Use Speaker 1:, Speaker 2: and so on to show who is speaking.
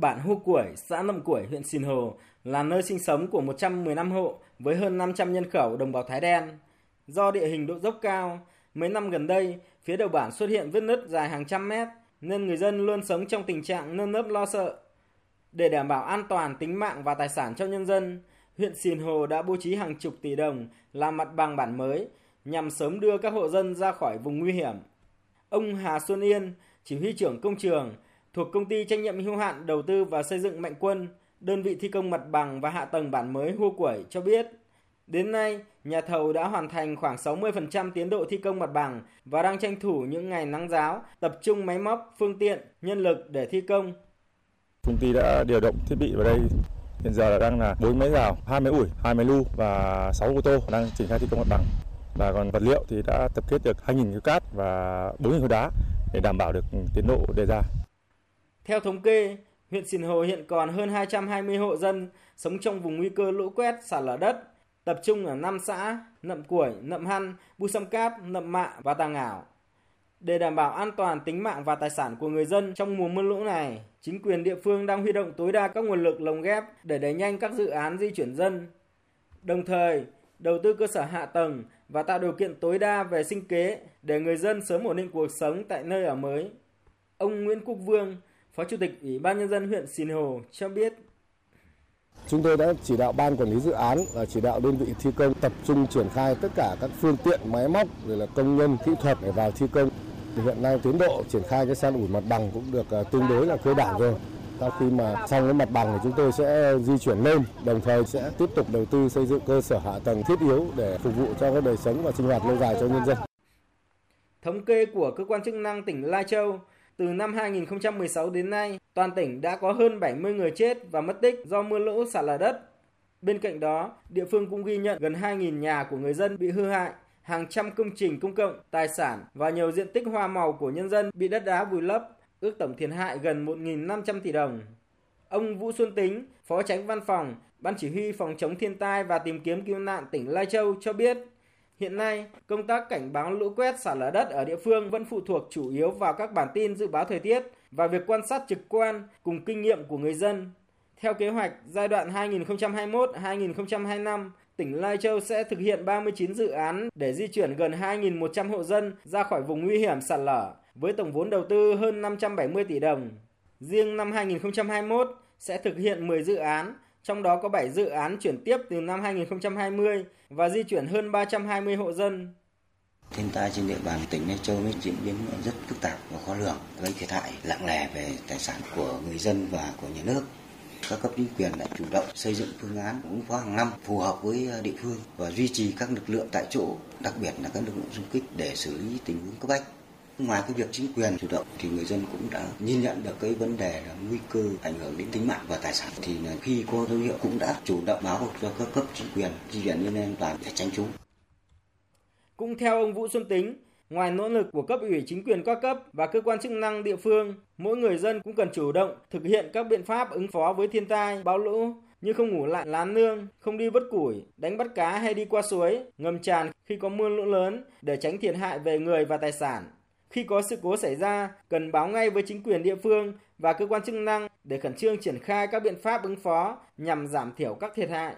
Speaker 1: Bản Hua Củi, xã Nậm Củi, huyện Sìn Hồ là nơi sinh sống của 115 hộ với hơn 500 nhân khẩu đồng bào Thái đen. Do địa hình độ dốc cao, mấy năm gần đây, phía đầu bản xuất hiện vết nứt dài hàng trăm mét, nên người dân luôn sống trong tình trạng nơm nớp lo sợ. Để đảm bảo an toàn tính mạng và tài sản cho nhân dân, huyện Sìn Hồ đã bố trí hàng chục tỷ đồng làm mặt bằng bản mới nhằm sớm đưa các hộ dân ra khỏi vùng nguy hiểm. Ông Hà Xuân Yên, chỉ huy trưởng công trường thuộc công ty trách nhiệm hữu hạn đầu tư và xây dựng Mạnh Quân, đơn vị thi công mặt bằng và hạ tầng bản mới Hua Quẩy cho biết, đến nay nhà thầu đã hoàn thành khoảng 60% tiến độ thi công mặt bằng và đang tranh thủ những ngày nắng giáo, tập trung máy móc, phương tiện, nhân lực để thi công.
Speaker 2: Công ty đã điều động thiết bị vào đây hiện giờ là đang là bốn máy rào, hai máy ủi, hai máy lu và 6 ô tô đang triển khai thi công mặt bằng. Và còn vật liệu thì đã tập kết được 2.000 khối cát và 4.000 khối đá để đảm bảo được tiến độ đề ra.
Speaker 1: Theo thống kê, huyện Sìn Hồ hiện còn hơn 220 hộ dân sống trong vùng nguy cơ lũ quét sạt lở đất, tập trung ở 5 xã Nậm Củi, Nậm Hăn, Bu Sâm Cáp, Nậm Mạ và Tà Ngảo. Để đảm bảo an toàn tính mạng và tài sản của người dân trong mùa mưa lũ này, chính quyền địa phương đang huy động tối đa các nguồn lực lồng ghép để đẩy nhanh các dự án di chuyển dân. Đồng thời, đầu tư cơ sở hạ tầng và tạo điều kiện tối đa về sinh kế để người dân sớm ổn định cuộc sống tại nơi ở mới. Ông Nguyễn Quốc Vương, Phó Chủ tịch Ủy ban Nhân dân huyện Sìn Hồ cho biết.
Speaker 3: Chúng tôi đã chỉ đạo ban quản lý dự án và chỉ đạo đơn vị thi công tập trung triển khai tất cả các phương tiện máy móc rồi là công nhân kỹ thuật để vào thi công. Thì hiện nay tiến độ triển khai cái san ủi mặt bằng cũng được à, tương đối là cơ bản rồi. Sau khi mà xong cái mặt bằng thì chúng tôi sẽ di chuyển lên, đồng thời sẽ tiếp tục đầu tư xây dựng cơ sở hạ tầng thiết yếu để phục vụ cho cái đời sống và sinh hoạt lâu dài cho nhân dân.
Speaker 1: Thống kê của cơ quan chức năng tỉnh Lai Châu, từ năm 2016 đến nay, toàn tỉnh đã có hơn 70 người chết và mất tích do mưa lũ sạt lở đất. Bên cạnh đó, địa phương cũng ghi nhận gần 2.000 nhà của người dân bị hư hại, hàng trăm công trình công cộng, tài sản và nhiều diện tích hoa màu của nhân dân bị đất đá vùi lấp, ước tổng thiệt hại gần 1.500 tỷ đồng. Ông Vũ Xuân Tính, Phó Tránh Văn phòng, Ban Chỉ huy Phòng chống thiên tai và tìm kiếm cứu nạn tỉnh Lai Châu cho biết, hiện nay công tác cảnh báo lũ quét sạt lở đất ở địa phương vẫn phụ thuộc chủ yếu vào các bản tin dự báo thời tiết và việc quan sát trực quan cùng kinh nghiệm của người dân. Theo kế hoạch, giai đoạn 2021-2025, tỉnh Lai Châu sẽ thực hiện 39 dự án để di chuyển gần 2.100 hộ dân ra khỏi vùng nguy hiểm sạt lở với tổng vốn đầu tư hơn 570 tỷ đồng. Riêng năm 2021 sẽ thực hiện 10 dự án, trong đó có 7 dự án chuyển tiếp từ năm 2020 và di chuyển hơn 320 hộ dân.
Speaker 4: Thiên tai trên địa bàn tỉnh Lai Châu mới diễn biến rất phức tạp và khó lường, gây thiệt hại nặng nề về tài sản của người dân và của nhà nước. Các cấp chính quyền đã chủ động xây dựng phương án ứng phó hàng năm phù hợp với ờ, địa phương và duy trì các lực lượng tại chỗ, đặc biệt là các lực lượng xung kích để xử lý tình huống cấp bách. Ngoài cái việc chính quyền chủ động thì người dân cũng đã nhìn nhận được cái vấn đề là nguy cơ ảnh hưởng đến tính mạng và tài sản thì khi có dấu hiệu cũng đã chủ động báo cho các cấp chính quyền di chuyển lên an toàn để tránh trú.
Speaker 1: Cũng theo ông Vũ Xuân Tính, ngoài nỗ lực của cấp ủy chính quyền các cấp và cơ quan chức năng địa phương, mỗi người dân cũng cần chủ động thực hiện các biện pháp ứng phó với thiên tai, bão lũ như không ngủ lại lán nương, không đi vớt củi, đánh bắt cá hay đi qua suối, ngầm tràn khi có mưa lũ lớn để tránh thiệt hại về người và tài sản. Khi có sự cố xảy ra, cần báo ngay với chính quyền địa phương và cơ quan chức năng để khẩn trương triển khai các biện pháp ứng phó nhằm giảm thiểu các thiệt hại.